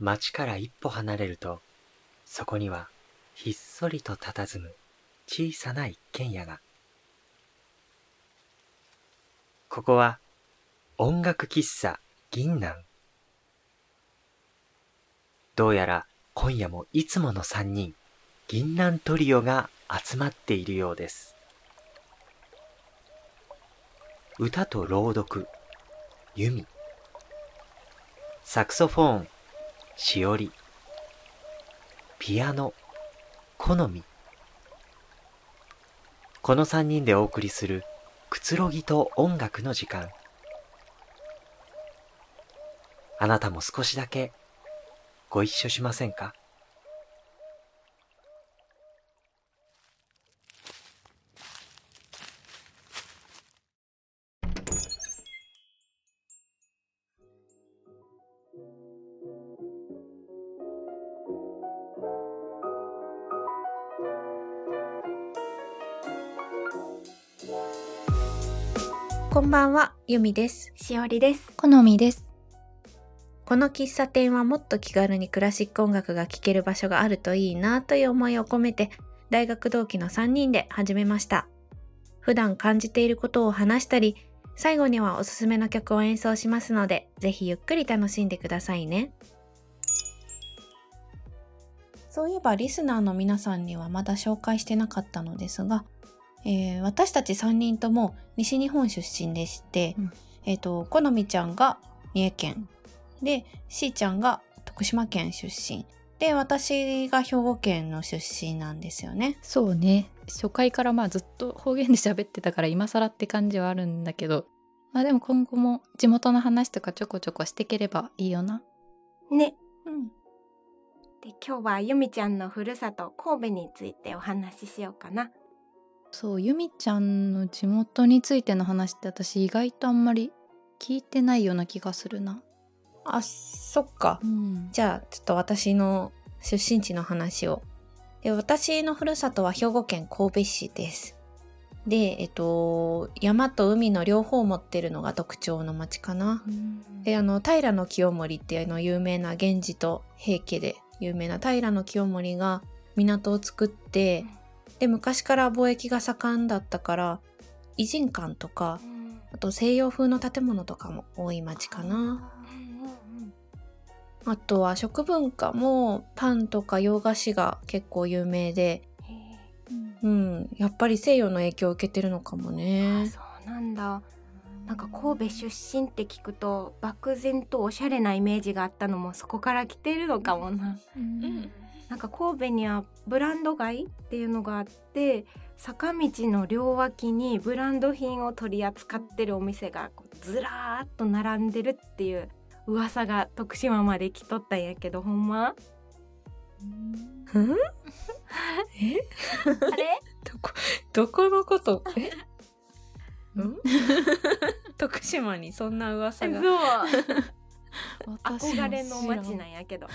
町から一歩離れると、そこにはひっそりと佇む小さな一軒家が。ここは音楽喫茶銀南。どうやら今夜もいつもの三人、銀南トリオが集まっているようです。歌と朗読、弓。サクソフォーン、しおり。ピアノ、好み。この三人でお送りするくつろぎと音楽の時間。あなたも少しだけご一緒しませんか？こんばんは、ゆみです。しおりです。好みです。この喫茶店はもっと気軽にクラシック音楽が聴ける場所があるといいなという思いを込めて、大学同期の3人で始めました。普段感じていることを話したり、最後にはおすすめの曲を演奏しますので、ぜひゆっくり楽しんでくださいね。そういえばリスナーの皆さんにはまだ紹介してなかったのですが、えー、私たち3人とも西日本出身でして、うん、えっ、ー、と、好みちゃんが三重県、で、しーちゃんが徳島県出身。で、私が兵庫県の出身なんですよね。そうね。初回からまあずっと方言で喋ってたから今更って感じはあるんだけど、まあでも今後も地元の話とかちょこちょこしてければいいよな。ね。うん。で、今日はゆみちゃんのふるさと神戸についてお話ししようかな。そうゆみちゃんの地元についての話って私意外とあんまり聞いてないような気がするな。あそっか、うん、じゃあちょっと私の出身地の話を。で私のふるさとは兵庫県神戸市です。でえっと山と海の両方を持ってるのが特徴の町かな、うん、であの平清盛っていうの有名な源氏と平家で有名な平清盛が港を作って、うん、で昔から貿易が盛んだったから偉人館とか、あと西洋風の建物とかも多い町かな。あとは食文化もパンとか洋菓子が結構有名で、うん、やっぱり西洋の影響を受けてるのかもね。そうなんだ。なんか神戸出身って聞くと漠然とおしゃれなイメージがあったのもそこから来てるのかもな。うん、なんか神戸にはブランド街っていうのがあって坂道の両脇にブランド品を取り扱ってるお店がずらーっと並んでるっていう噂が徳島まで来とったんやけどほんま。うん？え？あれ？どこ？どこのこと？え？うん？徳島にそんな噂が？そう 憧れの街なんやけど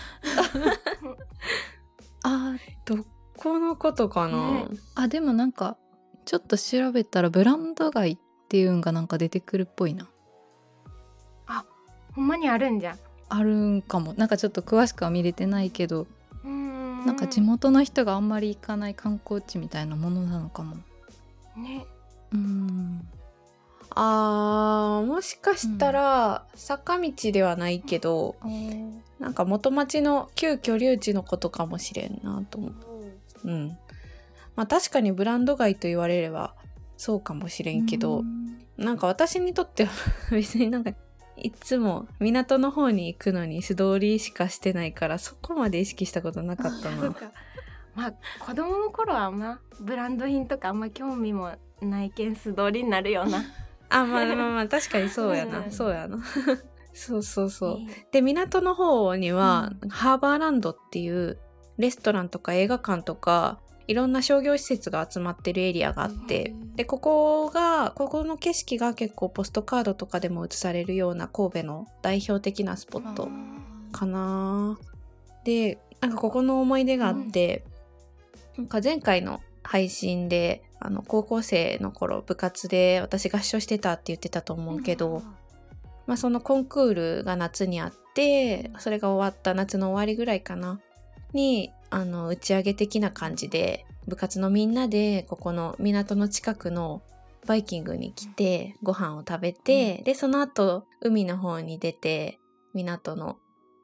あどこのことかな、ね、あでもなんかちょっと調べたらブランド街っていうんがなんか出てくるっぽいな。ほんまにあるんじゃ。んあるんかも。なんかちょっと詳しくは見れてないけどん。なんか地元の人があんまり行かない観光地みたいなものなのかも。ね。うんあーもしかしたら坂道ではないけど、うん、なんか元町の旧居留地のことかもしれんなと思ううんまあ確かにブランド街と言われればそうかもしれんけど、うん、なんか私にとっては 別になんかいつも港の方に行くのに素通りしかしてないからそこまで意識したことなかったな。まあ子供の頃はあんまブランド品とかあんま興味もないけん素通りになるような。あまあまあまあ確かにそうやな、うん、そうやな。そうそうそう。で港の方には、うん、ハーバーランドっていうレストランとか映画館とかいろんな商業施設が集まってるエリアがあって、で、ここが、ここの景色が結構ポストカードとかでも映されるような神戸の代表的なスポットかな。で、なんかここの思い出があって、うん、なんか前回の配信で、あの、高校生の頃部活で私合唱してたって言ってたと思うけど、うん、まあ、そのコンクールが夏にあってそれが終わった夏の終わりぐらいかなにあの打ち上げ的な感じで部活のみんなでここの港の近くのバイキングに来てご飯を食べて、でその後海の方に出て港の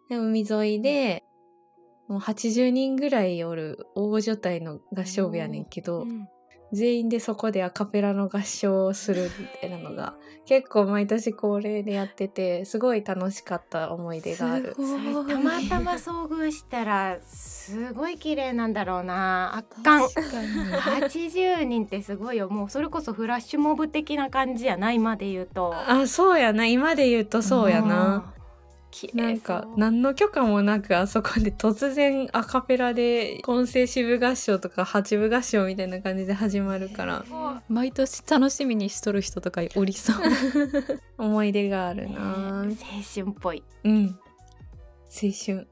で海沿いでもう80人ぐらいおる大所帯の合唱部やねんけど、うん。全員でそこでアカペラの合唱をするみたいなのが 結構毎年恒例でやっててすごい楽しかった思い出がある。たまたま遭遇したらすごい綺麗なんだろうな。圧巻。確かに。80人ってすごいよ。もうそれこそフラッシュモブ的な感じやな今で言うと。あそうやな。今で言うとそうやな。なんか何の許可もなくあそこで突然アカペラで混声支部合唱とか八部合唱みたいな感じで始まるから毎年楽しみにしとる人とかおりそう。思い出があるな。青春っぽい。うん。青春。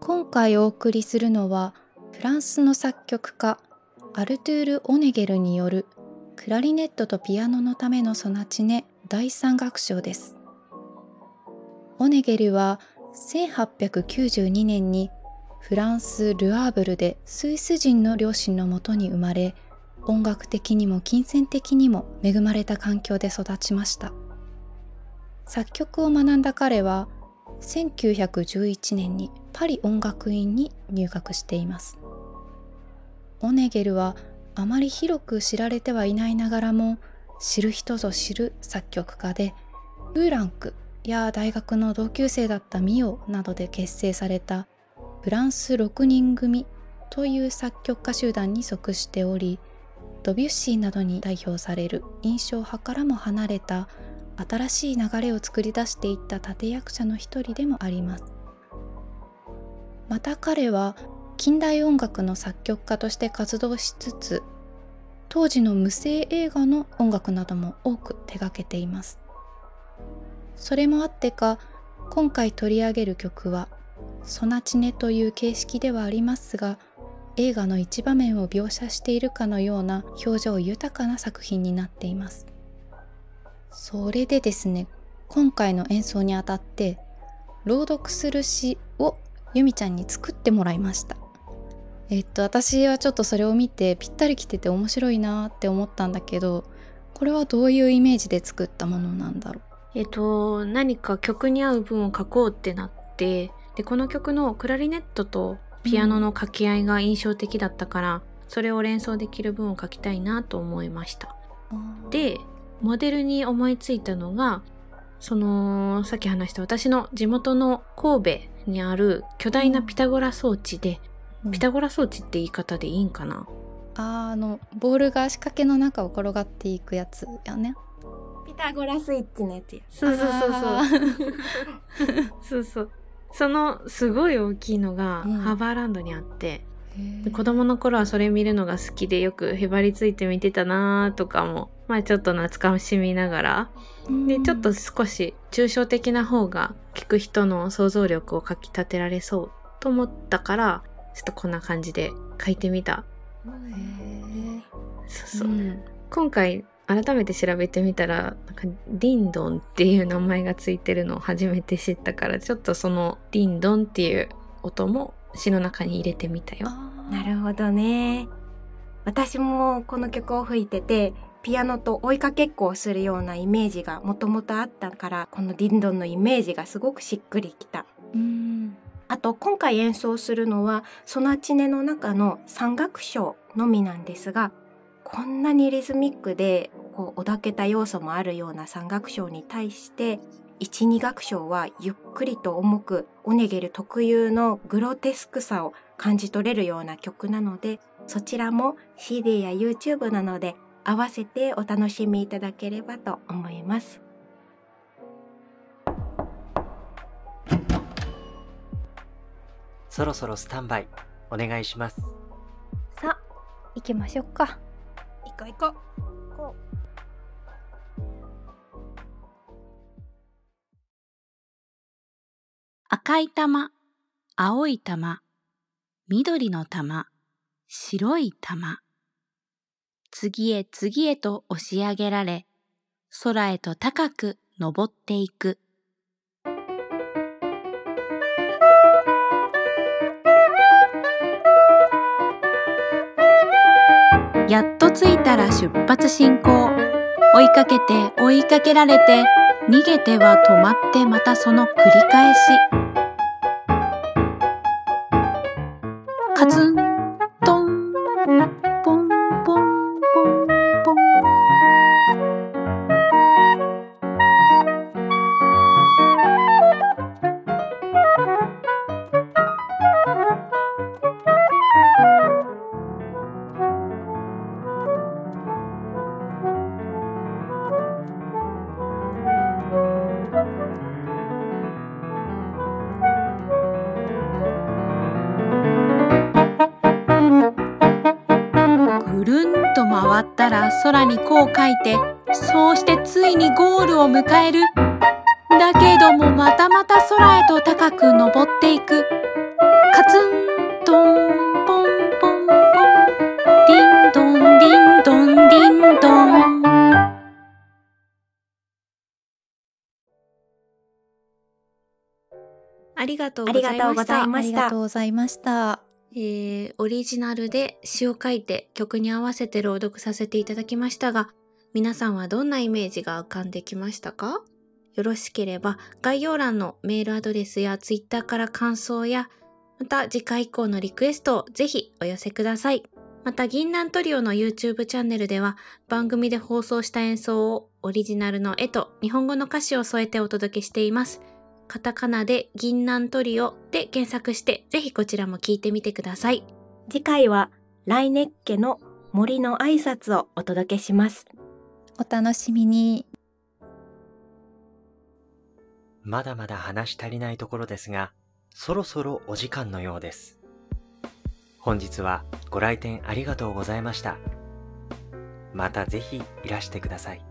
今回お送りするのはフランスの作曲家アルトゥール・オネゲルによるクラリネットとピアノのためのソナチネ第三楽章です。オネゲルは1892年にフランス・ルアーブルでスイス人の両親のもとに生まれ音楽的にも金銭的にも恵まれた環境で育ちました。作曲を学んだ彼は1911年にパリ音楽院に入学しています。オネゲルはあまり広く知られてはいないながらも知る人ぞ知る作曲家でフーランクや大学の同級生だったミオなどで結成されたフランス6人組という作曲家集団に属しておりドビュッシーなどに代表される印象派からも離れた新しい流れを作り出していった立役者の一人でもあります。また彼は近代音楽の作曲家として活動しつつ当時の無声映画の音楽なども多く手掛けています。それもあってか今回取り上げる曲はソナチネという形式ではありますが映画の一場面を描写しているかのような表情豊かな作品になっています。それでですね今回の演奏にあたって朗読する詩をゆみちゃんに作ってもらいました。えっと私はちょっとそれを見てぴったりきてて面白いなって思ったんだけどこれはどういうイメージで作ったものなんだろえっと、何か曲に合う文を書こうってなって、で、この曲のクラリネットとピアノの掛け合いが印象的だったから、それを連想できる文を書きたいなと思いました。うで、モデルに思いついたのが、その、さっき話した私の地元の神戸にある巨大なピタゴラ装置で、うんピタゴラ装置って言い方でいいんかな？あのボールが仕掛けの中を転がっていくやつやね。ピタゴラスイッチのやつや。そうそうそうあそう。そうそう。そのすごい大きいのがうん。ハーバーランドにあって、ー。で子供の頃はそれ見るのが好きでよくへばりついて見てたなーとかも、まあちょっと懐かしみながら、で、ちょっと少し抽象的な方が聞く人の想像力をかき立てられそうと思ったから、ちょっとこんな感じで書いてみた。そうそう。うん今回改めて調べてみたらなんかディンドンっていう名前がついてるのを初めて知ったからちょっとそのディンドンっていう音も詩の中に入れてみたよ。なるほどね私もこの曲を吹いててピアノと追いかけっこをするようなイメージがもともとあったからこのディンドンのイメージがすごくしっくりきたうんあと今回演奏するのはソナチネの中の三楽章のみなんですがこんなにリズミックでこうおだけた要素もあるような三楽章に対して一二楽章はゆっくりと重くオネゲル特有のグロテスクさを感じ取れるような曲なのでそちらも CD や YouTube なので合わせてお楽しみいただければと思います。そろそろスタンバイお願いしますさあ行きましょうか行こう行こう。赤い玉、青い玉、緑の玉、白い玉。次へ次へと押し上げられ、空へと高く登っていく。やっと着いたら出発進行。追いかけて追いかけられて、逃げては止まってまたその繰り返し。カツン、ったら空にこう書いて、そうしてついにゴールを迎える。だけどもまたまた空へと高く登っていく。カツントンポンポンポン。ディンドンディンドンディンドン。ありがとうあございました。ありがとうございました。えー、オリジナルで詩を書いて曲に合わせて朗読させていただきましたが、皆さんはどんなイメージが浮かんできましたか？よろしければ概要欄のメールアドレスやツイッターから感想や、また次回以降のリクエストをぜひお寄せください。また、銀杏トリオの YouTube チャンネルでは番組で放送した演奏をオリジナルの絵と日本語の歌詞を添えてお届けしています。カタカナで銀杏トリオで検索して、ぜひこちらも聞いてみてください。次回はライネッケの森の挨拶をお届けしますお楽しみに。まだまだ話し足りないところですが、そろそろお時間のようです。本日はご来店ありがとうございました。またぜひいらしてください。